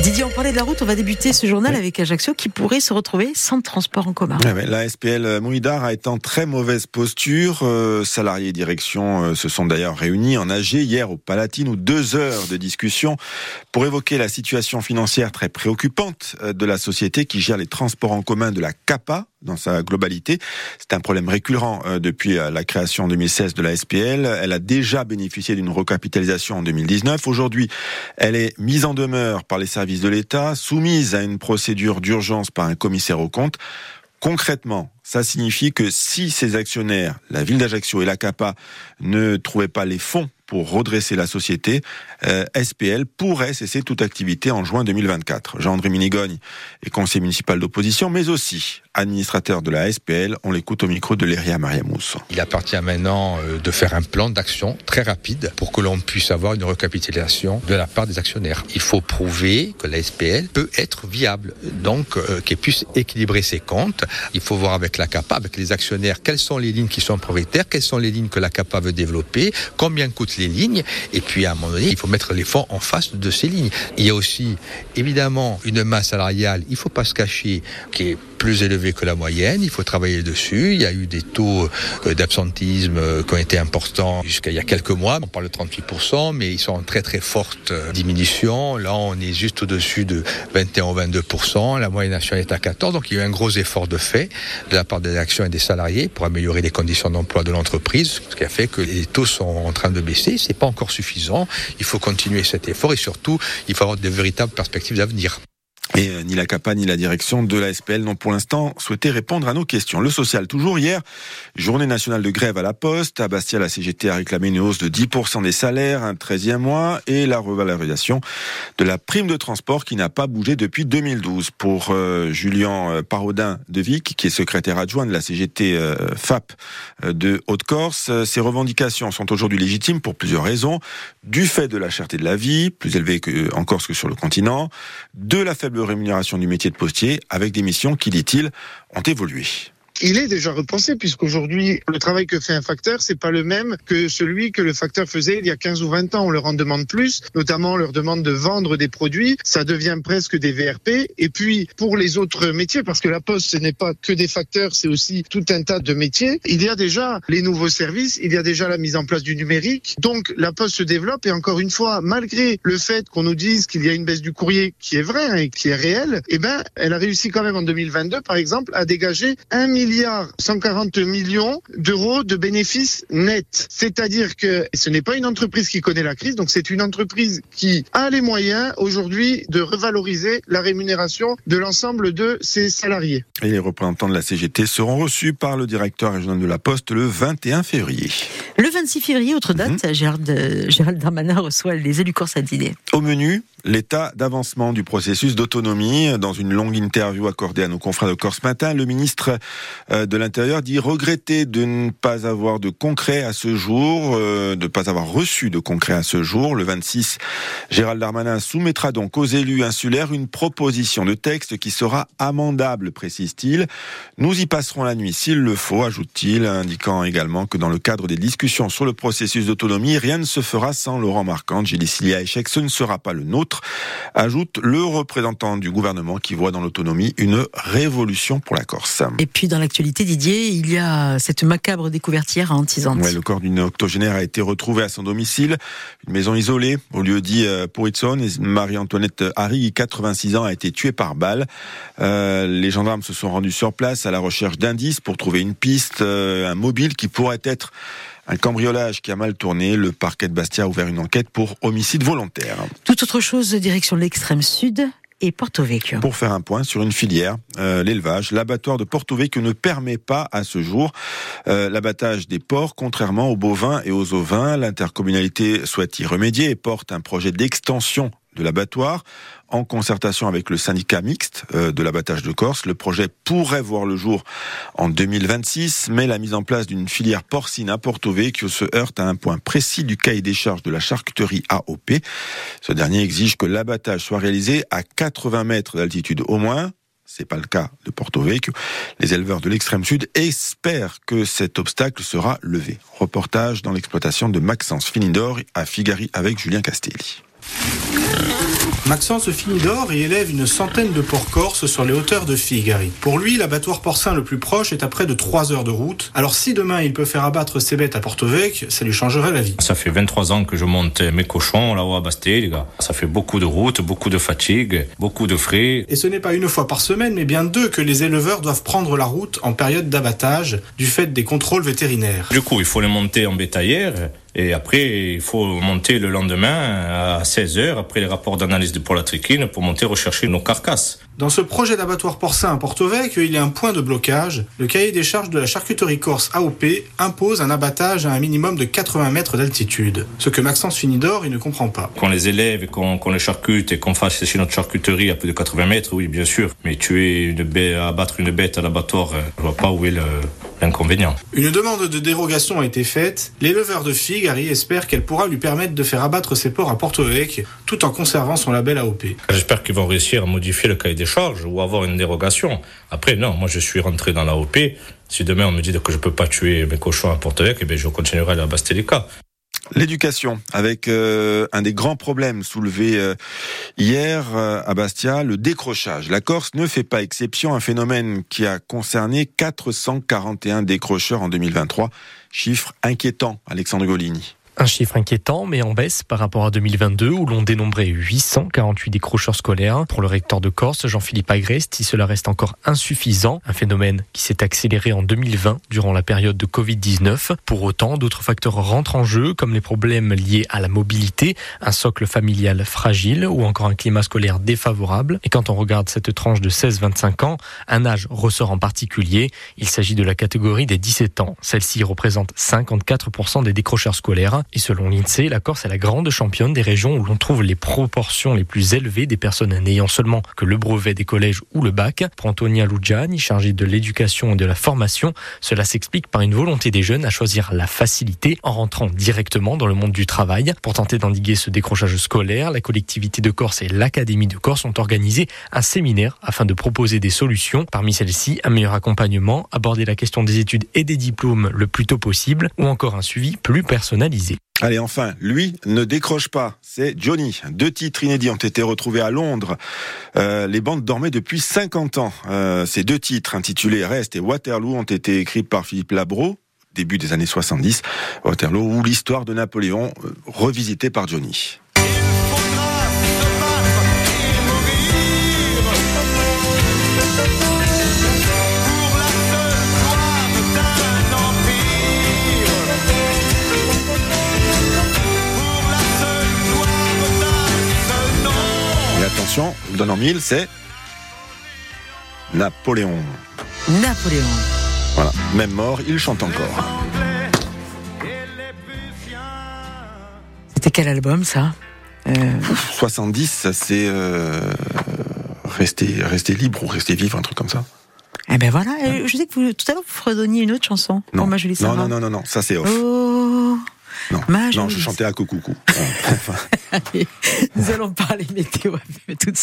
Didier, on parlait de la route, on va débuter ce journal avec Ajaccio qui pourrait se retrouver sans transport en commun. la SPL Mouidar a été en très mauvaise posture. Euh, salariés et direction euh, se sont d'ailleurs réunis en AG hier au Palatine où deux heures de discussion pour évoquer la situation financière très préoccupante euh, de la société qui gère les transports en commun de la CAPA dans sa globalité. C'est un problème récurrent depuis la création en 2016 de la SPL. Elle a déjà bénéficié d'une recapitalisation en 2019. Aujourd'hui, elle est mise en demeure par les services de l'État, soumise à une procédure d'urgence par un commissaire aux comptes. Concrètement, ça signifie que si ces actionnaires, la ville d'Ajaccio et la CAPA, ne trouvaient pas les fonds pour redresser la société, euh, SPL pourrait cesser toute activité en juin 2024. Jean-André Minigogne est conseiller municipal d'opposition, mais aussi administrateur de la SPL. On l'écoute au micro de Léria Mariamous. Il appartient maintenant euh, de faire un plan d'action très rapide pour que l'on puisse avoir une recapitalisation de la part des actionnaires. Il faut prouver que la SPL peut être viable, donc euh, qu'elle puisse équilibrer ses comptes. Il faut voir avec la CAPA, avec les actionnaires, quelles sont les lignes qui sont propriétaires, quelles sont les lignes que la CAPA veut développer, combien coûtent lignes. Et puis, à un moment donné, il faut mettre les fonds en face de ces lignes. Il y a aussi, évidemment, une masse salariale, il ne faut pas se cacher, qui est plus élevé que la moyenne. Il faut travailler dessus. Il y a eu des taux euh, d'absentisme euh, qui ont été importants jusqu'à il y a quelques mois. On parle de 38%, mais ils sont en très très forte euh, diminution. Là, on est juste au-dessus de 21 ou 22%. La moyenne nationale est à 14. Donc, il y a eu un gros effort de fait de la part des actions et des salariés pour améliorer les conditions d'emploi de l'entreprise, ce qui a fait que les taux sont en train de baisser. C'est pas encore suffisant. Il faut continuer cet effort et surtout, il faut avoir de véritables perspectives d'avenir. Et euh, ni la CAPA ni la direction de la SPL n'ont pour l'instant souhaité répondre à nos questions. Le social, toujours hier, journée nationale de grève à la Poste. À Bastia, la CGT a réclamé une hausse de 10% des salaires, un 13e mois, et la revalorisation de la prime de transport qui n'a pas bougé depuis 2012. Pour euh, Julien euh, Paraudin de Vic, qui est secrétaire adjoint de la CGT FAP de Haute-Corse, ces revendications sont aujourd'hui légitimes pour plusieurs raisons. Du fait de la cherté de la vie, plus élevée que, en Corse que sur le continent, de la faible rémunération du métier de postier, avec des missions qui, dit-il, ont évolué il est déjà repensé puisqu'aujourd'hui le travail que fait un facteur c'est pas le même que celui que le facteur faisait il y a 15 ou 20 ans. On leur en demande plus, notamment on leur demande de vendre des produits, ça devient presque des VRP. Et puis pour les autres métiers, parce que la poste ce n'est pas que des facteurs, c'est aussi tout un tas de métiers. Il y a déjà les nouveaux services, il y a déjà la mise en place du numérique. Donc la poste se développe et encore une fois, malgré le fait qu'on nous dise qu'il y a une baisse du courrier qui est vraie hein, et qui est réelle, eh ben elle a réussi quand même en 2022 par exemple à dégager un million milliards 140 millions d'euros de bénéfices nets. C'est-à-dire que ce n'est pas une entreprise qui connaît la crise, donc c'est une entreprise qui a les moyens aujourd'hui de revaloriser la rémunération de l'ensemble de ses salariés. Et les représentants de la CGT seront reçus par le directeur régional de la Poste le 21 février. Le 26 février, autre date, mhm. Gérald, Gérald Darmanin reçoit les élus corse à dîner. Au menu, l'état d'avancement du processus d'autonomie. Dans une longue interview accordée à nos confrères de Corse Matin, le ministre euh, de l'Intérieur dit regretter de ne pas avoir de concret à ce jour, euh, de ne pas avoir reçu de concret à ce jour. Le 26, Gérald Darmanin soumettra donc aux élus insulaires une proposition de texte qui sera amendable, précise-t-il. Nous y passerons la nuit s'il le faut, ajoute-t-il, indiquant également que dans le cadre des discussions sur le processus d'autonomie, rien ne se fera sans Laurent Marquand. Gilles Cilia échec, ce ne sera pas le nôtre ajoute le représentant du gouvernement qui voit dans l'autonomie une révolution pour la Corse. Et l'actualité, Didier, il y a cette macabre découverte hier à Antisante. Ouais, le corps d'une octogénaire a été retrouvé à son domicile, une maison isolée au lieu dit euh, pour Marie-Antoinette Harry, 86 ans, a été tuée par balle. Euh, les gendarmes se sont rendus sur place à la recherche d'indices pour trouver une piste, euh, un mobile qui pourrait être un cambriolage qui a mal tourné. Le parquet de Bastia a ouvert une enquête pour homicide volontaire. Toute autre chose, direction l'extrême sud Pour faire un point sur une filière, euh, l'élevage, l'abattoir de Porto Vecchio ne permet pas à ce jour euh, l'abattage des porcs, contrairement aux bovins et aux ovins. L'intercommunalité souhaite y remédier et porte un projet d'extension de l'abattoir en concertation avec le syndicat mixte euh, de l'abattage de Corse. Le projet pourrait voir le jour en 2026, mais la mise en place d'une filière porcine à Porto Vecchio se heurte à un point précis du cahier des charges de la charcuterie AOP. Ce dernier exige que l'abattage soit réalisé à 80 mètres d'altitude au moins, c'est pas le cas de Porto Vecchio. Les éleveurs de l'extrême sud espèrent que cet obstacle sera levé. Reportage dans l'exploitation de Maxence Finindor à Figari avec Julien Castelli. Maxence finit d'or et élève une centaine de porcs corses sur les hauteurs de Figari. Pour lui, l'abattoir porcin le plus proche est à près de 3 heures de route. Alors si demain il peut faire abattre ses bêtes à Porto-Vec, ça lui changerait la vie. Ça fait 23 ans que je monte mes cochons là-haut à Basté, les gars. Ça fait beaucoup de routes, beaucoup de fatigue, beaucoup de frais. Et ce n'est pas une fois par semaine, mais bien deux que les éleveurs doivent prendre la route en période d'abattage du fait des contrôles vétérinaires. Du coup, il faut les monter en bétaillère et après, il faut monter le lendemain à 16 heures après les rapports d'analyse pour la trichine pour monter rechercher nos carcasses. Dans ce projet d'abattoir porcin à Porto-Vec, il y a un point de blocage. Le cahier des charges de la charcuterie corse AOP impose un abattage à un minimum de 80 mètres d'altitude. Ce que Maxence Finidor, il ne comprend pas. Qu'on les élève, qu'on les charcute et qu'on fasse sécher notre charcuterie à plus de 80 mètres, oui, bien sûr. Mais tuer une bête, abattre une bête à l'abattoir, euh, je vois pas où est le, Une demande de dérogation a été faite. L'éleveur de figues, Harry, espère qu'elle pourra lui permettre de faire abattre ses porcs à Porto Vec tout en conservant son label AOP. J'espère qu'ils vont réussir à modifier le cahier des charges ou avoir une dérogation. Après, non, moi je suis rentré dans l'AOP. Si demain on me dit que je peux pas tuer mes cochons à Porto Vec, eh je continuerai à la Bastélica. L'éducation, avec euh, un des grands problèmes soulevés euh, hier euh, à Bastia, le décrochage. La Corse ne fait pas exception, un phénomène qui a concerné 441 décrocheurs en 2023. Chiffre inquiétant, Alexandre Golini. Un chiffre inquiétant, mais en baisse par rapport à 2022, où l'on dénombrait 848 décrocheurs scolaires. Pour le recteur de Corse, Jean-Philippe Agreste, si cela reste encore insuffisant, un phénomène qui s'est accéléré en 2020 durant la période de Covid-19. Pour autant, d'autres facteurs rentrent en jeu, comme les problèmes liés à la mobilité, un socle familial fragile ou encore un climat scolaire défavorable. Et quand on regarde cette tranche de 16-25 ans, un âge ressort en particulier. Il s'agit de la catégorie des 17 ans. Celle-ci représente 54% des décrocheurs scolaires. Et selon l'INSEE, la Corse est la grande championne des régions où l'on trouve les proportions les plus élevées des personnes n'ayant seulement que le brevet des collèges ou le bac. Pour Antonia Lugiani, chargée de l'éducation et de la formation, cela s'explique par une volonté des jeunes à choisir la facilité en rentrant directement dans le monde du travail. Pour tenter d'endiguer ce décrochage scolaire, la collectivité de Corse et l'Académie de Corse ont organisé un séminaire afin de proposer des solutions. Parmi celles-ci, un meilleur accompagnement, aborder la question des études et des diplômes le plus tôt possible ou encore un suivi plus personnalisé. Allez, enfin, lui ne décroche pas. C'est Johnny. Deux titres inédits ont été retrouvés à Londres. Euh, les bandes dormaient depuis 50 ans. Euh, ces deux titres, intitulés Rest et Waterloo, ont été écrits par Philippe Labro, début des années 70. Waterloo ou l'histoire de Napoléon, euh, revisitée par Johnny. Attention, je vous donne en mille, c'est Napoléon. Napoléon. Voilà, même mort, il chante encore. C'était quel album ça euh... 70, c'est euh, rester, rester libre ou rester vivre, un truc comme ça. Eh ben voilà, je sais que vous, tout à l'heure vous fredonniez une autre chanson non. pour ma jolie non, non, non, non, non, ça c'est off. Oh, non, non je chantais à coucou. Nous allons parler météo. Tout de suite.